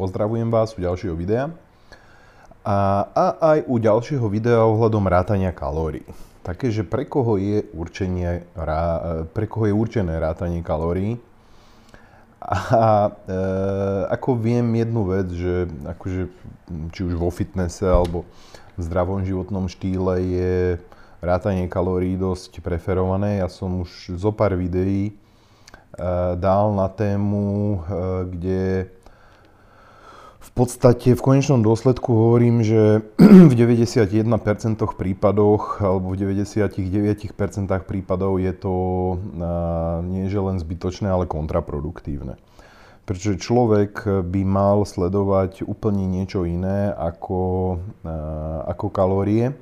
Pozdravujem vás u ďalšieho videa a, a aj u ďalšieho videa ohľadom rátania kalórií. Také, že pre koho je, určenie, pre koho je určené rátanie kalórií. A e, ako viem jednu vec, že akože, či už vo fitnesse alebo v zdravom životnom štýle je rátanie kalórií dosť preferované. Ja som už zo pár videí e, dal na tému, e, kde v podstate v konečnom dôsledku hovorím, že v 91% prípadoch alebo v 99% prípadov je to nie že len zbytočné, ale kontraproduktívne. Pretože človek by mal sledovať úplne niečo iné ako, ako kalórie,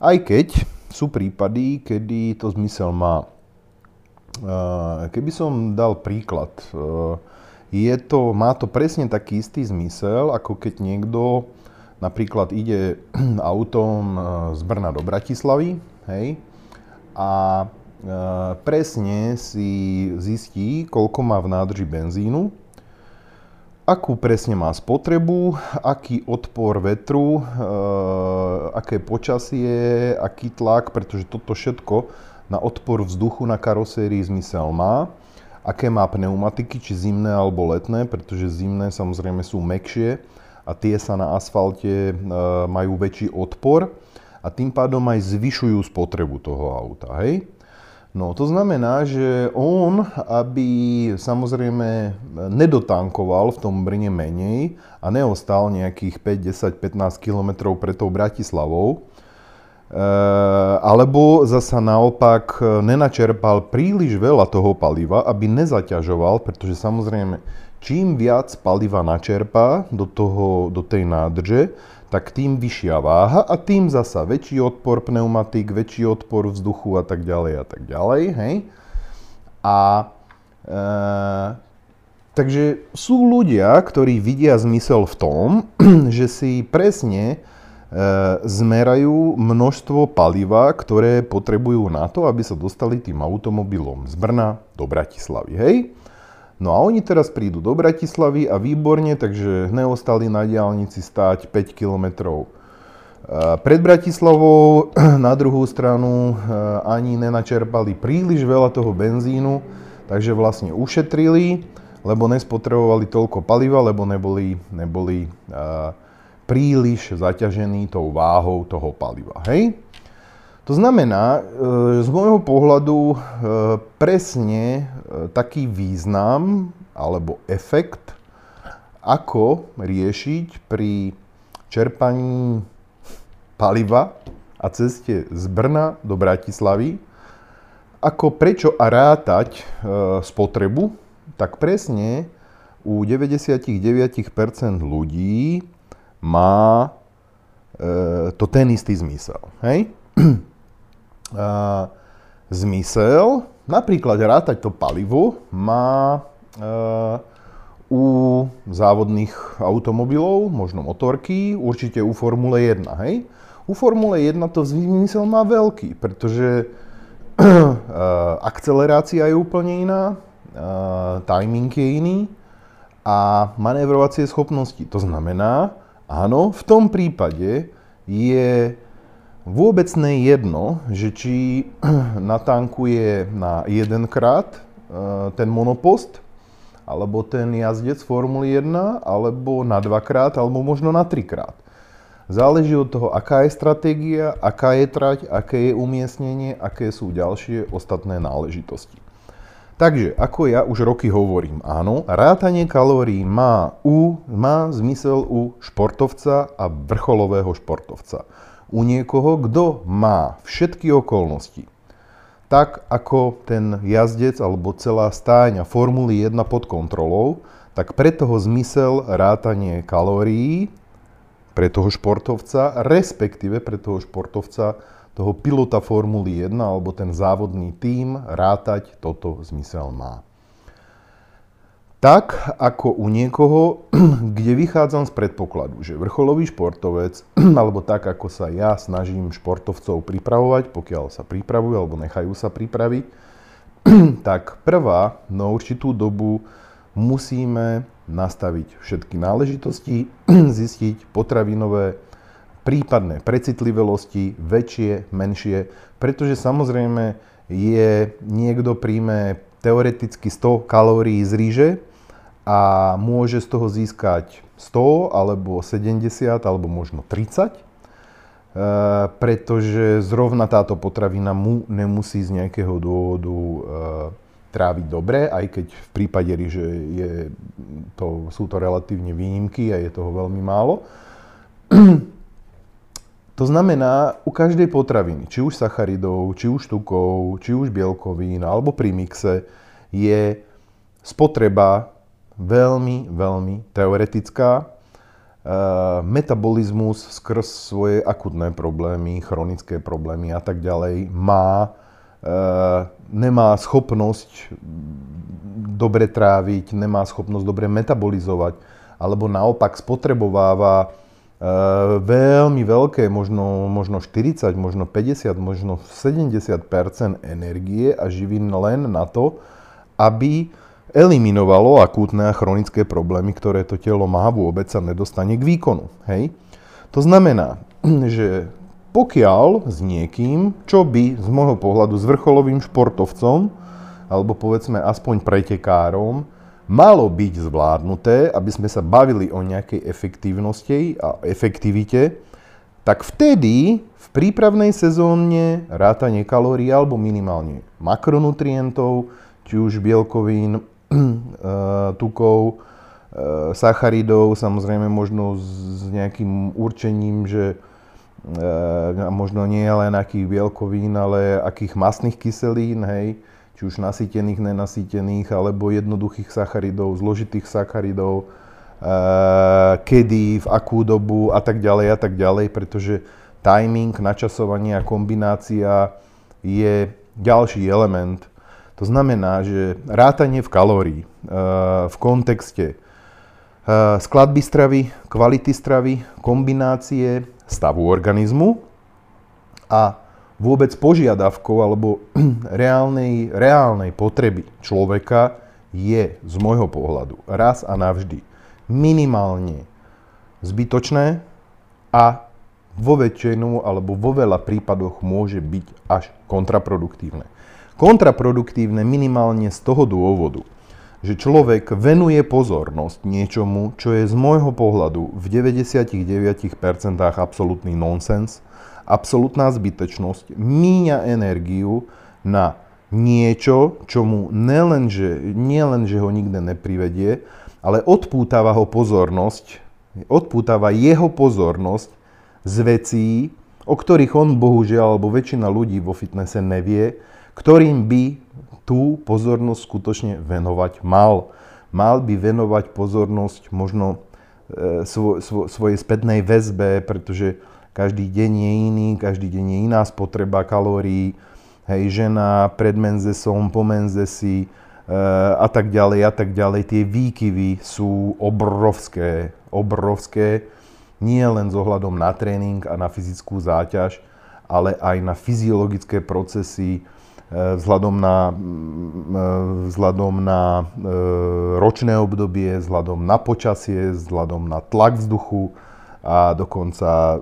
aj keď sú prípady, kedy to zmysel má. Keby som dal príklad, je to, má to presne taký istý zmysel, ako keď niekto napríklad ide autom e, z Brna do Bratislavy, hej, a e, presne si zistí, koľko má v nádrži benzínu, akú presne má spotrebu, aký odpor vetru, e, aké počasie, aký tlak, pretože toto všetko na odpor vzduchu na karosérii zmysel má aké má pneumatiky, či zimné alebo letné, pretože zimné samozrejme sú mekšie a tie sa na asfalte e, majú väčší odpor a tým pádom aj zvyšujú spotrebu toho auta. Hej? No to znamená, že on, aby samozrejme nedotankoval v tom Brne menej a neostal nejakých 5, 10, 15 km pred tou Bratislavou, alebo zasa naopak eh, nenačerpal príliš veľa toho paliva, aby nezaťažoval, pretože samozrejme čím viac paliva načerpá do, toho, do tej nádrže, tak tým vyššia váha a tým zasa väčší odpor pneumatik, väčší odpor vzduchu a tak ďalej a tak ďalej. Hej? A e, takže sú ľudia, ktorí vidia zmysel v tom, že si presne zmerajú množstvo paliva, ktoré potrebujú na to, aby sa dostali tým automobilom z Brna do Bratislavy. Hej? No a oni teraz prídu do Bratislavy a výborne, takže neostali na diálnici stáť 5 kilometrov e, pred Bratislavou, na druhú stranu e, ani nenačerpali príliš veľa toho benzínu, takže vlastne ušetrili, lebo nespotrebovali toľko paliva, lebo neboli, neboli uh, príliš zaťažený tou váhou toho paliva. Hej? To znamená, e, z môjho pohľadu e, presne e, taký význam alebo efekt, ako riešiť pri čerpaní paliva a ceste z Brna do Bratislavy, ako prečo a rátať spotrebu, tak presne u 99% ľudí má e, to ten istý zmysel. Hej? A, zmysel, napríklad rátať to palivo, má e, u závodných automobilov, možno motorky, určite u Formule 1. Hej? U Formule 1 to zmysel má veľký, pretože e, akcelerácia je úplne iná, e, timing je iný a manévrovacie schopnosti. To znamená, Áno, v tom prípade je vôbec jedno, že či natankuje na jedenkrát e, ten monopost, alebo ten jazdec Formuly 1, alebo na dvakrát, alebo možno na trikrát. Záleží od toho, aká je stratégia, aká je trať, aké je umiestnenie, aké sú ďalšie ostatné náležitosti. Takže, ako ja už roky hovorím, áno, rátanie kalórií má, u, má zmysel u športovca a vrcholového športovca. U niekoho, kto má všetky okolnosti, tak ako ten jazdec alebo celá stáňa Formuly 1 pod kontrolou, tak pre toho zmysel rátanie kalórií pre toho športovca, respektíve pre toho športovca toho pilota Formuly 1 alebo ten závodný tím rátať toto zmysel má. Tak ako u niekoho, kde vychádzam z predpokladu, že vrcholový športovec, alebo tak ako sa ja snažím športovcov pripravovať, pokiaľ sa pripravujú alebo nechajú sa pripraviť, tak prvá, no určitú dobu musíme nastaviť všetky náležitosti, zistiť potravinové prípadné precitlivelosti, väčšie, menšie, pretože samozrejme je niekto príjme teoreticky 100 kalórií z ríže a môže z toho získať 100 alebo 70 alebo možno 30, e, pretože zrovna táto potravina mu nemusí z nejakého dôvodu e, tráviť dobre, aj keď v prípade ríže je to, sú to relatívne výnimky a je toho veľmi málo. To znamená, u každej potraviny, či už sacharidov, či už tukov, či už bielkovín alebo pri mixe, je spotreba veľmi, veľmi teoretická. E, metabolizmus skrz svoje akutné problémy, chronické problémy a tak ďalej má, e, nemá schopnosť dobre tráviť, nemá schopnosť dobre metabolizovať, alebo naopak spotrebováva veľmi veľké, možno, možno 40, možno 50, možno 70% energie a živín len na to, aby eliminovalo akútne a chronické problémy, ktoré to telo má, vôbec sa nedostane k výkonu. Hej? To znamená, že pokiaľ s niekým, čo by z môjho pohľadu s vrcholovým športovcom, alebo povedzme aspoň pretekárom, malo byť zvládnuté, aby sme sa bavili o nejakej efektívnosti a efektivite, tak vtedy v prípravnej sezóne rátanie kalórií alebo minimálne makronutrientov, či už bielkovín, eh, tukov, eh, sacharidov, samozrejme možno s nejakým určením, že eh, možno nie len akých bielkovín, ale akých masných kyselín, hej, či už nasýtených, nenasýtených, alebo jednoduchých sacharidov, zložitých sacharidov, eh, kedy, v akú dobu a tak ďalej a tak ďalej, pretože timing, načasovanie a kombinácia je ďalší element. To znamená, že rátanie v kalórii eh, v kontexte eh, skladby stravy, kvality stravy, kombinácie stavu organizmu a vôbec požiadavkou alebo reálnej, reálnej potreby človeka je z môjho pohľadu raz a navždy minimálne zbytočné a vo väčšinu alebo vo veľa prípadoch môže byť až kontraproduktívne. Kontraproduktívne minimálne z toho dôvodu, že človek venuje pozornosť niečomu, čo je z môjho pohľadu v 99% absolútny nonsens, absolútna zbytečnosť, míňa energiu na niečo, čo mu nielenže, nielenže ho nikde neprivedie, ale odpútava ho pozornosť, odpútava jeho pozornosť z vecí, o ktorých on bohužiaľ, alebo väčšina ľudí vo fitnesse nevie, ktorým by tú pozornosť skutočne venovať mal. Mal by venovať pozornosť možno e, svo, svo, svojej spätnej väzbe, pretože každý deň je iný, každý deň je iná spotreba kalórií, hej, žena pred menzesom, po menzesi e, a tak ďalej a tak ďalej. Tie výkyvy sú obrovské, obrovské, nie len s ohľadom na tréning a na fyzickú záťaž, ale aj na fyziologické procesy, e, vzhľadom na, e, vzhľadom na ročné obdobie, vzhľadom na počasie, vzhľadom na tlak vzduchu, a dokonca e,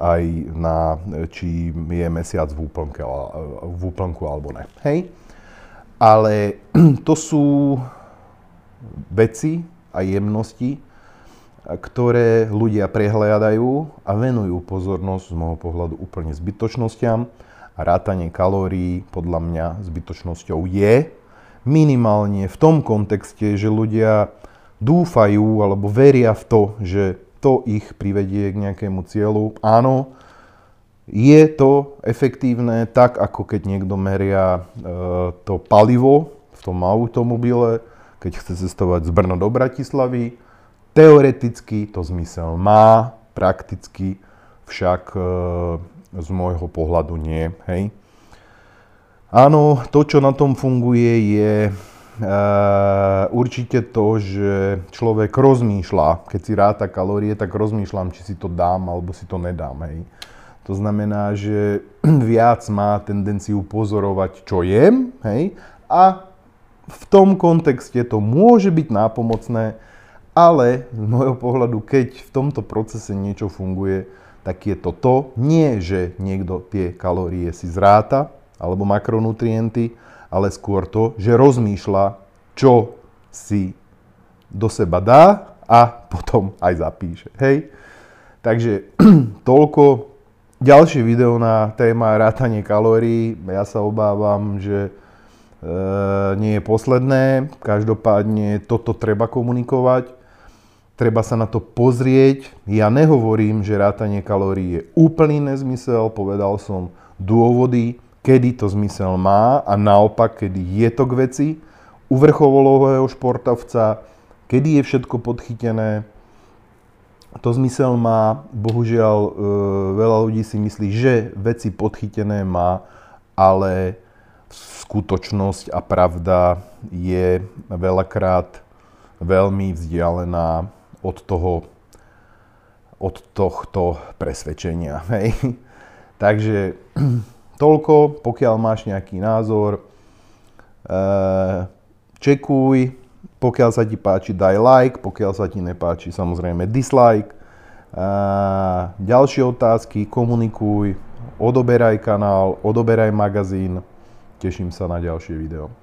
aj na, či je mesiac v úplnke, v úplnku alebo ne. Hej? Ale to sú veci a jemnosti, ktoré ľudia prehľadajú a venujú pozornosť z môjho pohľadu úplne zbytočnostiam a rátanie kalórií podľa mňa zbytočnosťou je minimálne v tom kontexte, že ľudia dúfajú alebo veria v to, že to ich privedie k nejakému cieľu. Áno, je to efektívne tak, ako keď niekto meria e, to palivo v tom automobile, keď chce cestovať z Brna do Bratislavy. Teoreticky to zmysel má, prakticky však e, z môjho pohľadu nie. Hej. Áno, to, čo na tom funguje, je určite to, že človek rozmýšľa, keď si ráta kalórie, tak rozmýšľam, či si to dám alebo si to nedám. Hej. To znamená, že viac má tendenciu pozorovať, čo jem, hej, a v tom kontexte to môže byť nápomocné, ale z môjho pohľadu, keď v tomto procese niečo funguje, tak je to to, nie že niekto tie kalórie si zráta, alebo makronutrienty, ale skôr to, že rozmýšľa, čo si do seba dá a potom aj zapíše. Hej? Takže toľko. Ďalšie video na téma rátanie kalórií. Ja sa obávam, že e, nie je posledné. Každopádne toto treba komunikovať treba sa na to pozrieť. Ja nehovorím, že rátanie kalórií je úplný nezmysel, povedal som dôvody, kedy to zmysel má a naopak, kedy je to k veci. U vrcholového športovca, kedy je všetko podchytené, to zmysel má. Bohužiaľ, e, veľa ľudí si myslí, že veci podchytené má, ale skutočnosť a pravda je veľakrát veľmi vzdialená od toho, od tohto presvedčenia. Hej. Takže toľko, pokiaľ máš nejaký názor, eh, čekuj, pokiaľ sa ti páči, daj like, pokiaľ sa ti nepáči, samozrejme dislike. Eh, ďalšie otázky, komunikuj, odoberaj kanál, odoberaj magazín. Teším sa na ďalšie video.